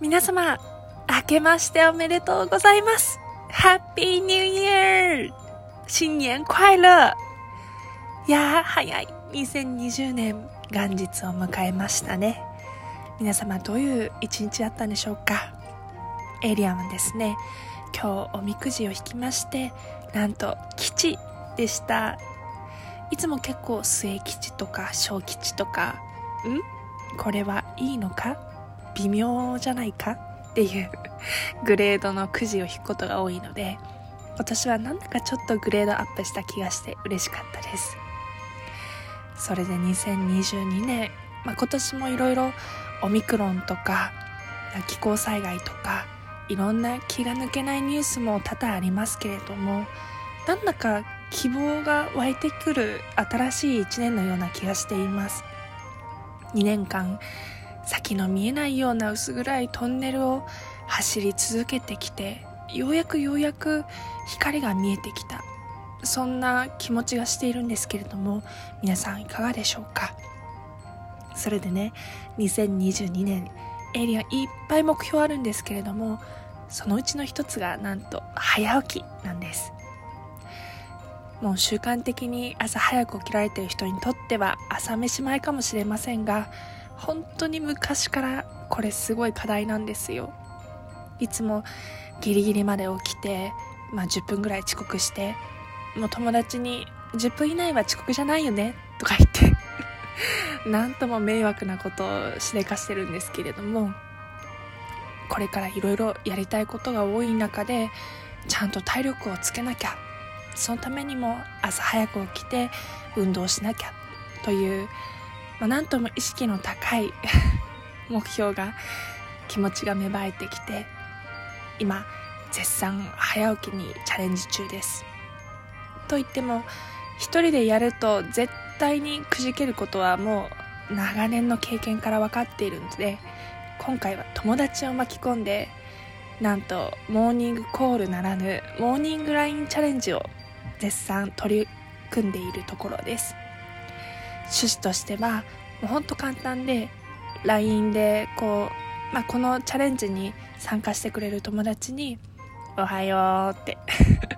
皆様、明けましておめでとうございます。Happy New Year! 新年快乐いやー、早い。2020年元日を迎えましたね。皆様どういう一日だったんでしょうかエイリアンはですね、今日おみくじを引きまして、なんと吉でした。いつも結構末吉とか小吉とか、ん？これはいいのか？微妙じゃないかっていう グレードのくじを引くことが多いので今年はなんだかちょっとグレードアップした気がして嬉しかったです。それで2022年、まあ、今年もいろいろオミクロンとか気候災害とかいろんな気が抜けないニュースも多々ありますけれどもなんだか希望が湧いてくる新しい一年のような気がしています。2年間先の見えないような薄暗いトンネルを走り続けてきてようやくようやく光が見えてきた。そんな気持ちがしているんですけれども皆さんいかがでしょうか？それでね2022年エリアいっぱい目標あるんですけれどもそのうちの一つがなんと早起きなんです。もう習慣的に朝早く起きられている人にとっては朝飯前かもしれませんが本当に昔からこれすごい課題なんですよ。いつもギリギリまで起きて、まあ、10分ぐらい遅刻してもう友達に10分以内は遅刻じゃないよねとか言って なんとも迷惑なことをしでかしてるんですけれどもこれからいろいろやりたいことが多い中でちゃんと体力をつけなきゃそのためにも朝早く起きて運動しなきゃというまあ、なんとも意識の高い 目標が気持ちが芽生えてきて今絶賛早起きにチャレンジ中です。と言っても一人でやると絶対にくじけることはもう長年の経験から分かっているので今回は友達を巻き込んでなんとモーニングコールならぬモーニングラインチャレンジを絶賛取り組んでいるところです。趣旨としてはもうほんと簡単で LINE でこう、まあ、このチャレンジに参加してくれる友達に「おはよう」って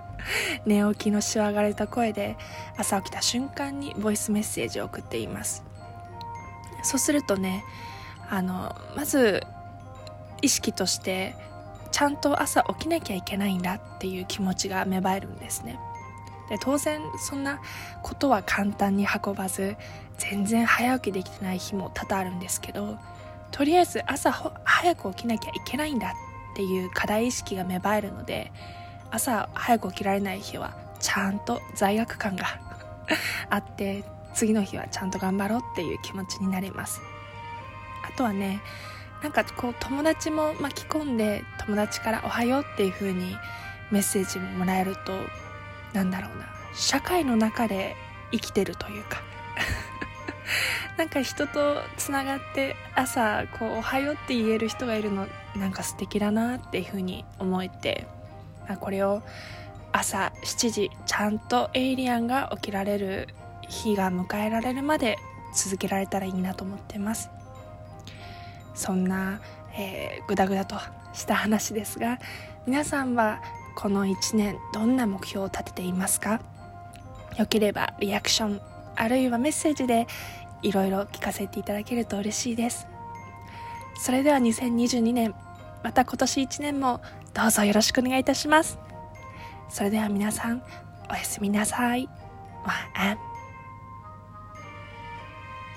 寝起きのしわがれた声で朝起きた瞬間にボイスメッセージを送っています。そうするとねあのまず意識としてちゃんと朝起きなきゃいけないんだっていう気持ちが芽生えるんですね。で当然そんなことは簡単に運ばず全然早起きできてない日も多々あるんですけどとりあえず朝早く起きなきゃいけないんだっていう課題意識が芽生えるので朝早く起きられない日はちゃんと罪悪感が あって次の日はちゃんと頑張ろうっていう気持ちになります。あとはねなんかこう友達も巻き込んで友達から「おはよう」っていう風にメッセージもらえるとなんだろうな。社会の中で生きてるというか。なんか人とつながって朝こう「おはよう」って言える人がいるのなんか素敵だなっていうふうに思えて。これを朝7時ちゃんとエイリアンが起きられる日が迎えられるまで続けられたらいいなと思ってます。そんな、えー、グダグダとした話ですが皆さんはこの1年どんな目標を立てていますか？よければリアクションあるいはメッセージでいろいろ聞かせていただけると嬉しいです。それでは2022年また今年1年もどうぞよろしくお願いいたします。それでは皆さんおやすみなさい。晚安